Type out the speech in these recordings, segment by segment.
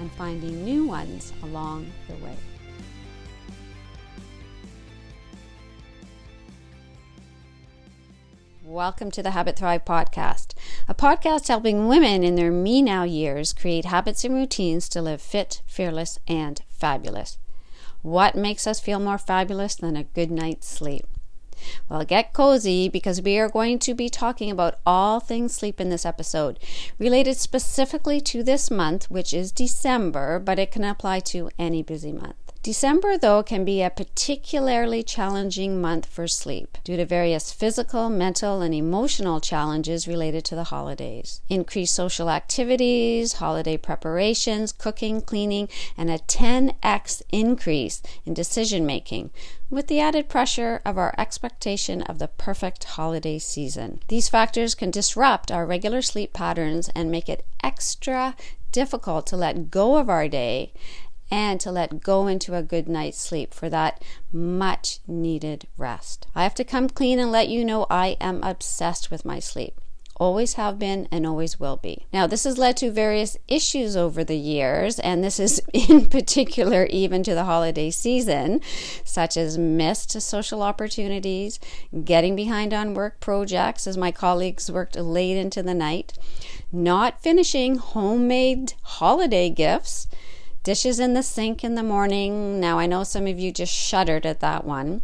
and finding new ones along the way. Welcome to the Habit Thrive podcast, a podcast helping women in their me now years create habits and routines to live fit, fearless, and fabulous. What makes us feel more fabulous than a good night's sleep? Well, get cozy because we are going to be talking about all things sleep in this episode, related specifically to this month, which is December, but it can apply to any busy month. December, though, can be a particularly challenging month for sleep due to various physical, mental, and emotional challenges related to the holidays. Increased social activities, holiday preparations, cooking, cleaning, and a 10x increase in decision making, with the added pressure of our expectation of the perfect holiday season. These factors can disrupt our regular sleep patterns and make it extra difficult to let go of our day and to let go into a good night's sleep for that much needed rest. I have to come clean and let you know I am obsessed with my sleep. Always have been and always will be. Now, this has led to various issues over the years, and this is in particular even to the holiday season, such as missed social opportunities, getting behind on work projects as my colleagues worked late into the night, not finishing homemade holiday gifts dishes in the sink in the morning. Now, I know some of you just shuddered at that one.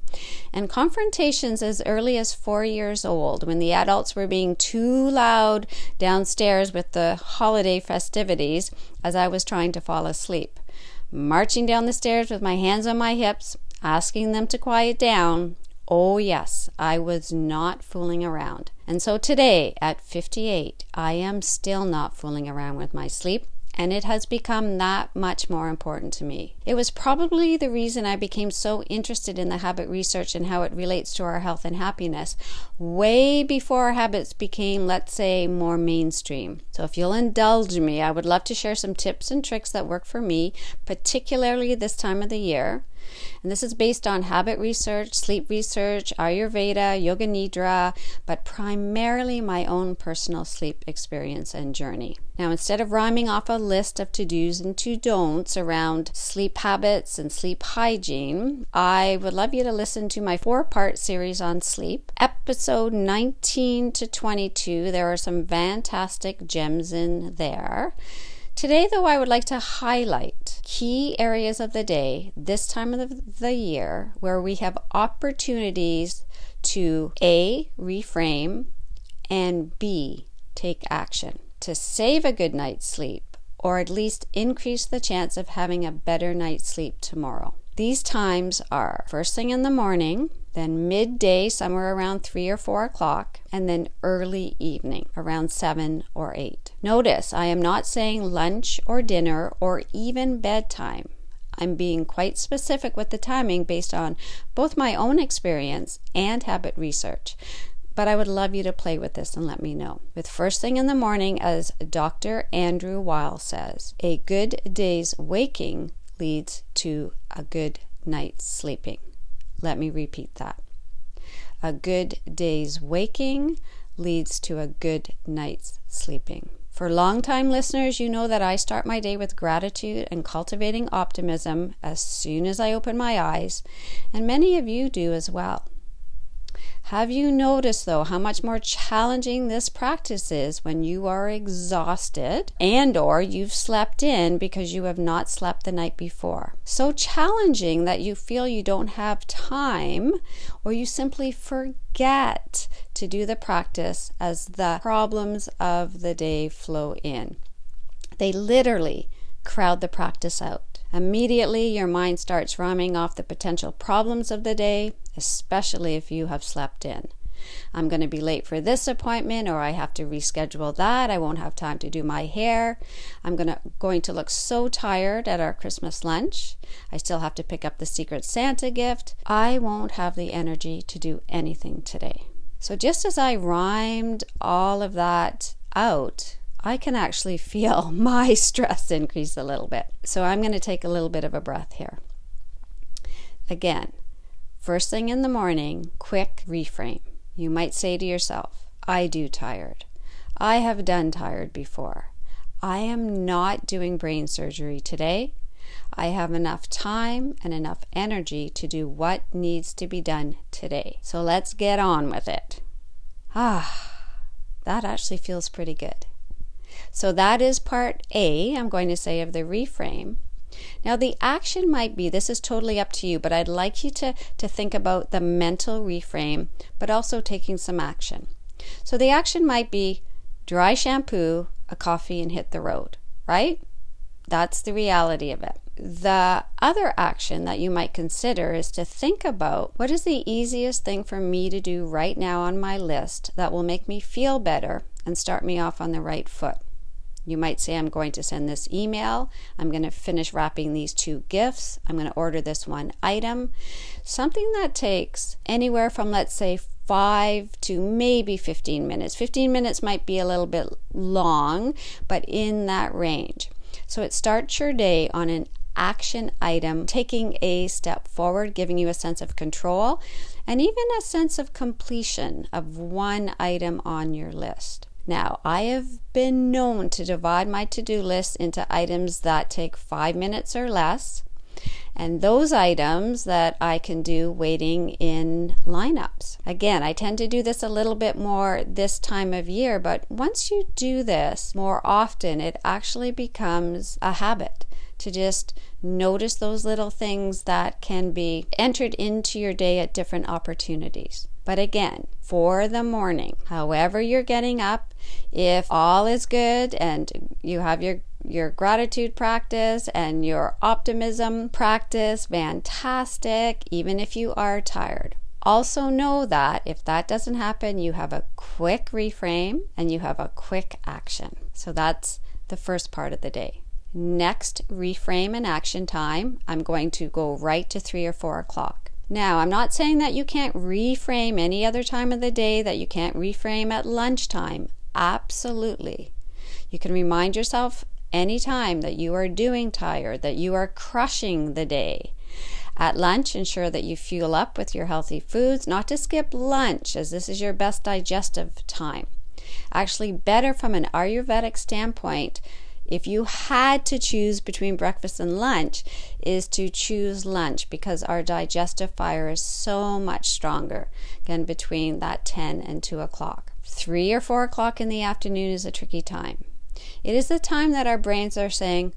And confrontations as early as four years old when the adults were being too loud downstairs with the holiday festivities as I was trying to fall asleep. Marching down the stairs with my hands on my hips, asking them to quiet down. Oh, yes, I was not fooling around. And so today, at 58, I am still not fooling around with my sleep and it has become that much more important to me. It was probably the reason I became so interested in the habit research and how it relates to our health and happiness way before habits became, let's say, more mainstream. So, if you'll indulge me, I would love to share some tips and tricks that work for me, particularly this time of the year. And this is based on habit research, sleep research, Ayurveda, Yoga Nidra, but primarily my own personal sleep experience and journey. Now, instead of rhyming off a list of to dos and to don'ts around sleep habits and sleep hygiene, I would love you to listen to my four part series on sleep. Episode 19 to 22, there are some fantastic gems in there. Today, though, I would like to highlight key areas of the day, this time of the year, where we have opportunities to A, reframe, and B, take action to save a good night's sleep, or at least increase the chance of having a better night's sleep tomorrow. These times are first thing in the morning, then midday, somewhere around 3 or 4 o'clock, and then early evening, around 7 or 8. Notice I am not saying lunch or dinner or even bedtime. I'm being quite specific with the timing based on both my own experience and habit research. But I would love you to play with this and let me know. With first thing in the morning, as Dr. Andrew Weil says, a good day's waking leads to a good night's sleeping. Let me repeat that. A good day's waking leads to a good night's sleeping. For long-time listeners, you know that I start my day with gratitude and cultivating optimism as soon as I open my eyes, and many of you do as well. Have you noticed though how much more challenging this practice is when you are exhausted and or you've slept in because you have not slept the night before? So challenging that you feel you don't have time or you simply forget to do the practice as the problems of the day flow in. They literally crowd the practice out. Immediately, your mind starts rhyming off the potential problems of the day, especially if you have slept in. I'm going to be late for this appointment or I have to reschedule that. I won't have time to do my hair. I'm going to going to look so tired at our Christmas lunch. I still have to pick up the secret Santa gift. I won't have the energy to do anything today. So just as I rhymed all of that out, I can actually feel my stress increase a little bit. So I'm going to take a little bit of a breath here. Again, first thing in the morning, quick reframe. You might say to yourself, I do tired. I have done tired before. I am not doing brain surgery today. I have enough time and enough energy to do what needs to be done today. So let's get on with it. Ah, that actually feels pretty good. So that is part A, I'm going to say, of the reframe. Now, the action might be this is totally up to you, but I'd like you to, to think about the mental reframe, but also taking some action. So, the action might be dry shampoo, a coffee, and hit the road, right? That's the reality of it. The other action that you might consider is to think about what is the easiest thing for me to do right now on my list that will make me feel better and start me off on the right foot. You might say, I'm going to send this email. I'm going to finish wrapping these two gifts. I'm going to order this one item. Something that takes anywhere from, let's say, five to maybe 15 minutes. 15 minutes might be a little bit long, but in that range. So it starts your day on an action item, taking a step forward, giving you a sense of control, and even a sense of completion of one item on your list. Now, I have been known to divide my to do list into items that take five minutes or less, and those items that I can do waiting in lineups. Again, I tend to do this a little bit more this time of year, but once you do this more often, it actually becomes a habit to just notice those little things that can be entered into your day at different opportunities. But again, for the morning, however you're getting up, if all is good and you have your your gratitude practice and your optimism practice, fantastic, even if you are tired. Also, know that if that doesn't happen, you have a quick reframe and you have a quick action. So that's the first part of the day. Next, reframe and action time. I'm going to go right to three or four o'clock. Now, I'm not saying that you can't reframe any other time of the day, that you can't reframe at lunchtime. Absolutely. You can remind yourself anytime that you are doing tired, that you are crushing the day. At lunch, ensure that you fuel up with your healthy foods, not to skip lunch, as this is your best digestive time. Actually, better from an Ayurvedic standpoint if you had to choose between breakfast and lunch, is to choose lunch because our digestive fire is so much stronger again between that 10 and 2 o'clock. 3 or 4 o'clock in the afternoon is a tricky time. It is the time that our brains are saying,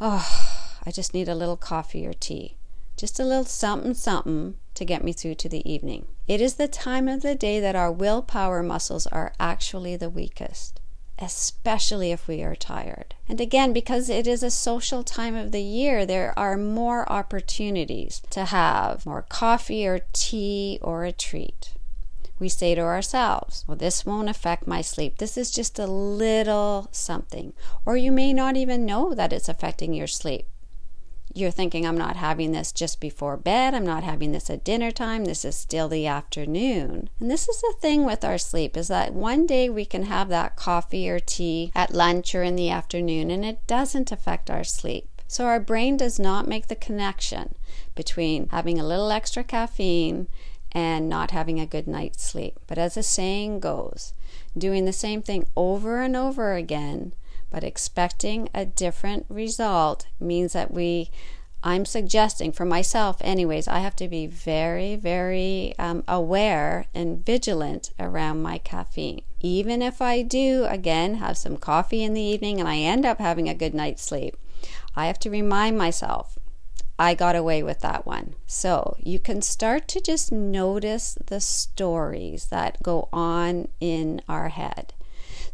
Oh, I just need a little coffee or tea, just a little something something to get me through to the evening. It is the time of the day that our willpower muscles are actually the weakest especially if we are tired. And again, because it is a social time of the year, there are more opportunities to have more coffee or tea or a treat. We say to ourselves, well, this won't affect my sleep. This is just a little something. Or you may not even know that it's affecting your sleep you're thinking, I'm not having this just before bed, I'm not having this at dinner time, this is still the afternoon. And this is the thing with our sleep is that one day we can have that coffee or tea at lunch or in the afternoon and it doesn't affect our sleep. So our brain does not make the connection between having a little extra caffeine and not having a good night's sleep. But as the saying goes, doing the same thing over and over again but expecting a different result means that we I'm suggesting for myself, anyways, I have to be very, very um, aware and vigilant around my caffeine. Even if I do, again, have some coffee in the evening and I end up having a good night's sleep, I have to remind myself I got away with that one. So you can start to just notice the stories that go on in our head.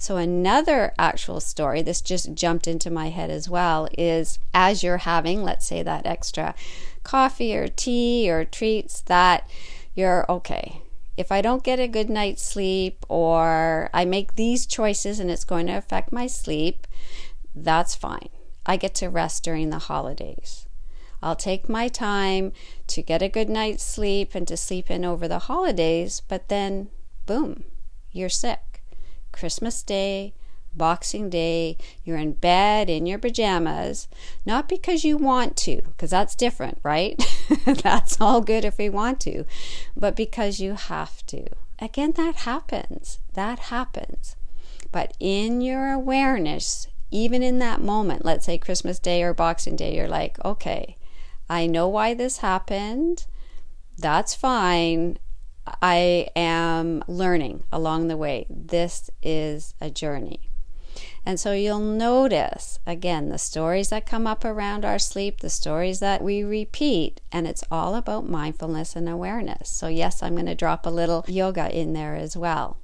So, another actual story, this just jumped into my head as well, is as you're having, let's say, that extra coffee or tea or treats, that you're okay. if I don't get a good night's sleep or I make these choices and it's going to affect my sleep, that's fine. I get to rest during the holidays. I'll take my time to get a good night's sleep and to sleep in over the holidays, but then, boom, you're sick. Christmas Day, Boxing Day, you're in bed in your pajamas, not because you want to, because that's different, right? that's all good if we want to, but because you have to. Again, that happens. That happens. But in your awareness, even in that moment, let's say Christmas Day or Boxing Day, you're like, okay, I know why this happened. That's fine. I am learning along the way. This is a journey. And so you'll notice, again, the stories that come up around our sleep, the stories that we repeat, and it's all about mindfulness and awareness. So, yes, I'm going to drop a little yoga in there as well.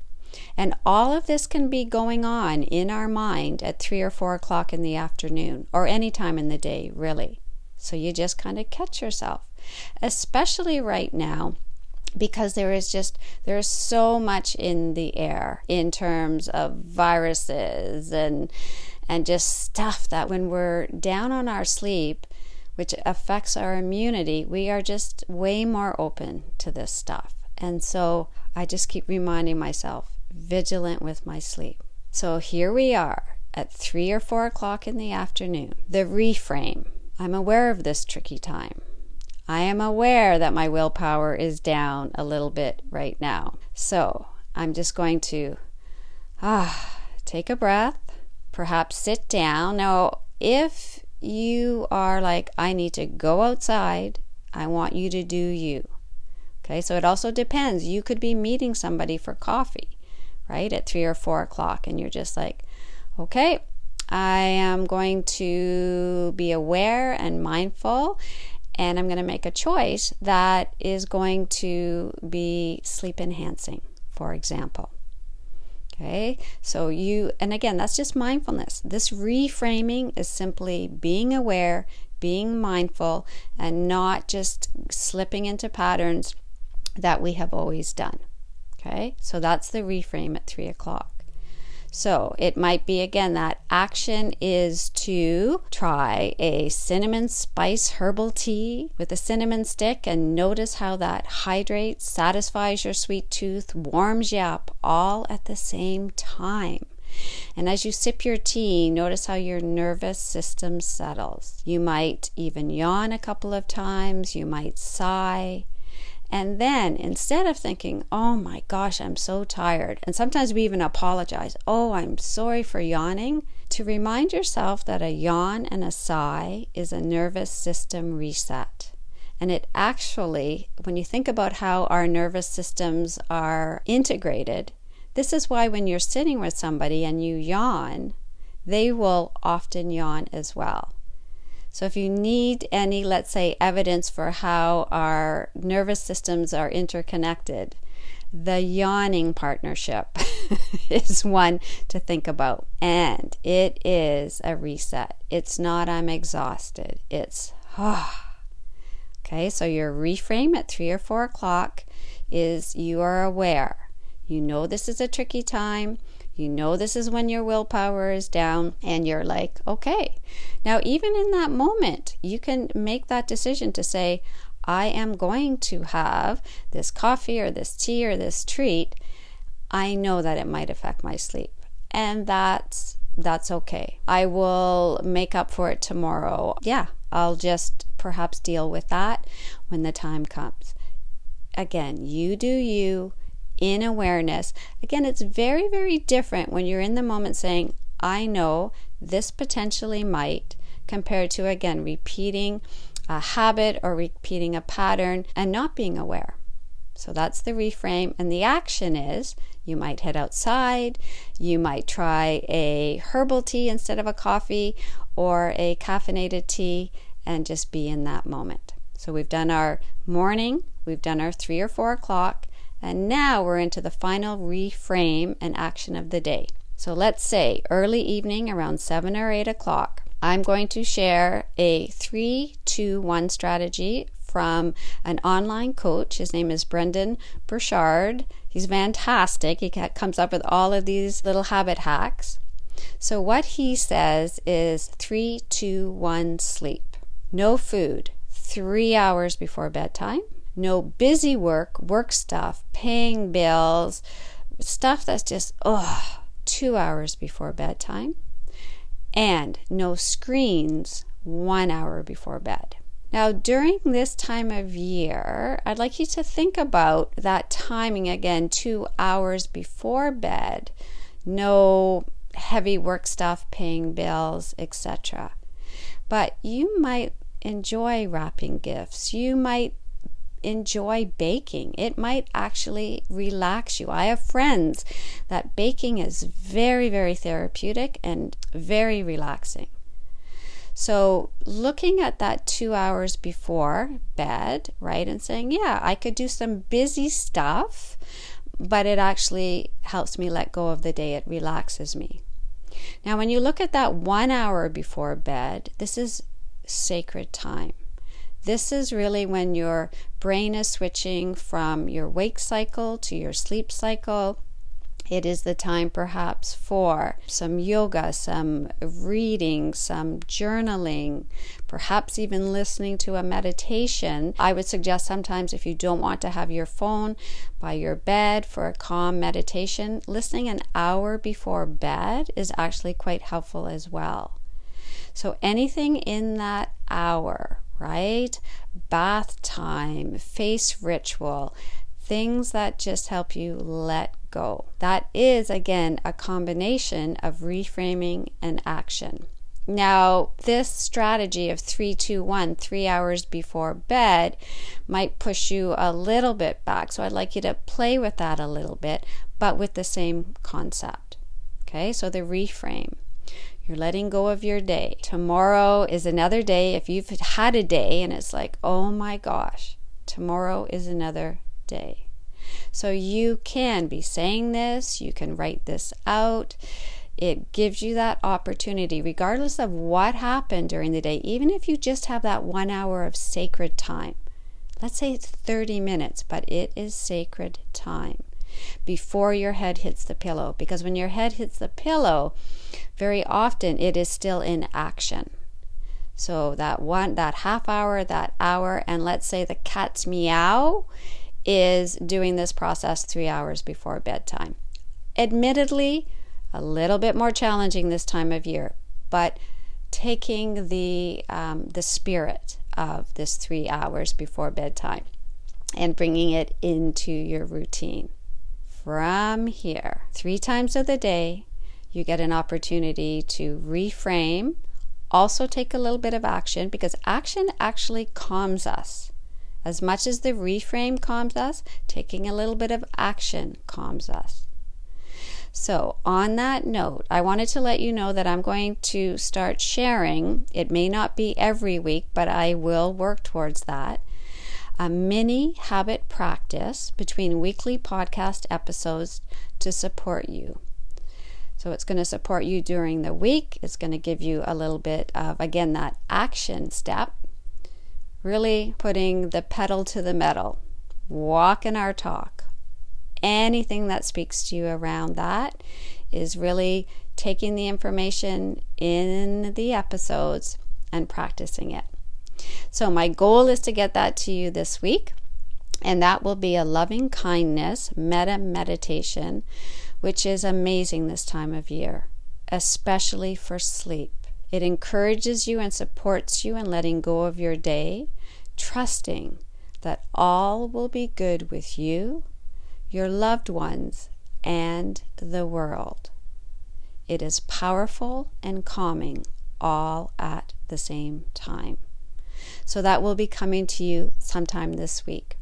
And all of this can be going on in our mind at three or four o'clock in the afternoon or any time in the day, really. So you just kind of catch yourself, especially right now because there is just there is so much in the air in terms of viruses and and just stuff that when we're down on our sleep which affects our immunity we are just way more open to this stuff. And so i just keep reminding myself vigilant with my sleep. So here we are at three or four o'clock in the afternoon. The reframe. I'm aware of this tricky time I am aware that my willpower is down a little bit right now. So I'm just going to ah, take a breath, perhaps sit down. Now, if you are like, I need to go outside, I want you to do you. Okay, so it also depends. You could be meeting somebody for coffee, right, at three or four o'clock, and you're just like, okay, I am going to be aware and mindful and I'm going to make a choice that is going to be sleep enhancing, for example. Okay, so you, and again, that's just mindfulness. This reframing is simply being aware, being mindful, and not just slipping into patterns that we have always done. Okay, so that's the reframe at three o'clock. So it might be again that action is to try a cinnamon spice herbal tea with a cinnamon stick and notice how that hydrates, satisfies your sweet tooth, warms you up all at the same time. And as you sip your tea, notice how your nervous system settles. You might even yawn a couple of times, you might sigh. And then instead of thinking, oh my gosh, I'm so tired, and sometimes we even apologize, oh, I'm sorry for yawning, to remind yourself that a yawn and a sigh is a nervous system reset. And it actually, when you think about how our nervous systems are integrated, this is why when you're sitting with somebody and you yawn, they will often yawn as well. So, if you need any, let's say, evidence for how our nervous systems are interconnected, the yawning partnership is one to think about. And it is a reset. It's not, I'm exhausted. It's, ah. Okay, so your reframe at three or four o'clock is you are aware. You know this is a tricky time. You know, this is when your willpower is down, and you're like, okay. Now, even in that moment, you can make that decision to say, I am going to have this coffee or this tea or this treat. I know that it might affect my sleep, and that's that's okay. I will make up for it tomorrow. Yeah, I'll just perhaps deal with that when the time comes. Again, you do you in awareness. Again, it's very, very different when you're in the moment saying, I know this potentially might, compared to, again, repeating a habit or repeating a pattern and not being aware. So that's the reframe. And the action is you might head outside, you might try a herbal tea instead of a coffee or a caffeinated tea and just be in that moment. So we've done our morning, we've done our three or four o'clock, and now we're into the final reframe and action of the day. So let's say early evening around 7 or 8 o'clock, I'm going to share a 3 2 1 strategy from an online coach. His name is Brendon Burchard. He's fantastic. He comes up with all of these little habit hacks. So, what he says is three, two, one, sleep. No food, three hours before bedtime. No busy work, work stuff, paying bills, stuff that's just, oh, two hours before bedtime and no screens one hour before bed. Now, during this time of year, I'd like you to think about that timing again, two hours before bed. No heavy work stuff, paying bills, etc. But you might enjoy wrapping gifts. You might enjoy baking. It might actually relax you. I have friends that baking is very, very therapeutic and very relaxing. So, looking at that two hours before bed, right, and saying, yeah, I could do some busy stuff, but it actually helps me let go of the day. It relaxes me. Now, when you look at that one hour before bed, this is sacred time. This is really when your brain is switching from your wake cycle to your sleep cycle. It is the time perhaps for some yoga, some reading, some journaling, perhaps even listening to a meditation. I would suggest sometimes if you don't want to have your phone by your bed for a calm meditation, listening an hour before bed is actually quite helpful as well. So anything in that hour right? Bath time, face ritual, things that just help you let go. That is, again, a combination of reframing and action. Now, this strategy of three, two, one, three hours before bed might push you a little bit back. So I'd like you to play with that a little bit, but with the same concept. Okay, so the reframe. You're letting go of your day. Tomorrow is another day. If you've had a day and it's like, oh my gosh, tomorrow is another day. So you can be saying this, you can write this out. It gives you that opportunity, regardless of what happened during the day, even if you just have that one hour of sacred time. Let's say it's 30 minutes, but it is sacred time before your head hits the pillow. Because when your head hits the pillow, very often it is still in action. So that one, that half hour, that hour, and let's say the cat's meow is doing this process three hours before bedtime. Admittedly, a little bit more challenging this time of year, but taking the um, the spirit of this three hours before bedtime and bringing it into your routine from here, three times of the day, you get an opportunity to reframe, also take a little bit of action because action actually calms us. As much as the reframe calms us, taking a little bit of action calms us. So, on that note, I wanted to let you know that I'm going to start sharing. It may not be every week, but I will work towards that a mini habit practice between weekly podcast episodes to support you. So it's going to support you during the week. It's going to give you a little bit of, again, that action step. Really putting the pedal to the metal, walking our talk. Anything that speaks to you around that is really taking the information in the episodes and practicing it. So, my goal is to get that to you this week, and that will be a loving kindness metta meditation, which is amazing this time of year, especially for sleep. It encourages you and supports you in letting go of your day, trusting that all will be good with you, your loved ones, and the world. It is powerful and calming all at the same time. So that will be coming to you sometime this week.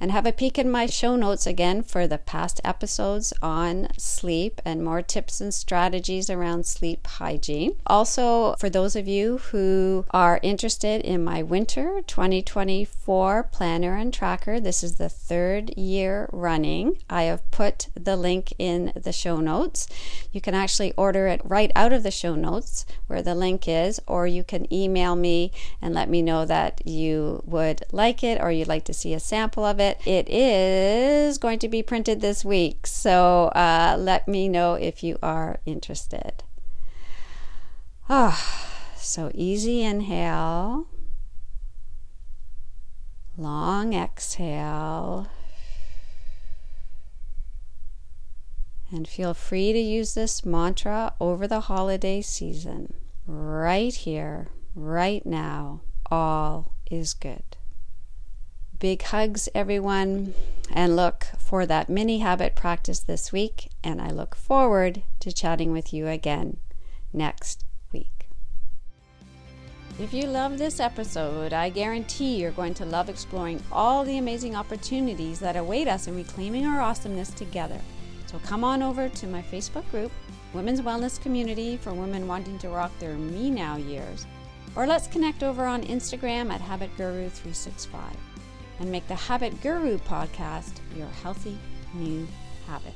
And have a peek in my show notes again for the past episodes on sleep and more tips and strategies around sleep hygiene. Also, for those of you who are interested in my winter 2024 planner and tracker, this is the third year running. I have put the link in the show notes. You can actually order it right out of the show notes where the link is, or you can email me and let me know that you would like it or you'd like to see a sample of it. It is going to be printed this week, so uh, let me know if you are interested. Ah, so easy inhale, long exhale. And feel free to use this mantra over the holiday season. Right here, right now, all is good. Big hugs, everyone, and look for that mini habit practice this week. And I look forward to chatting with you again next week. If you love this episode, I guarantee you're going to love exploring all the amazing opportunities that await us in reclaiming our awesomeness together. So come on over to my Facebook group, Women's Wellness Community for women wanting to rock their me now years, or let's connect over on Instagram at Habit Guru 365 and make the Habit Guru podcast your healthy new habit.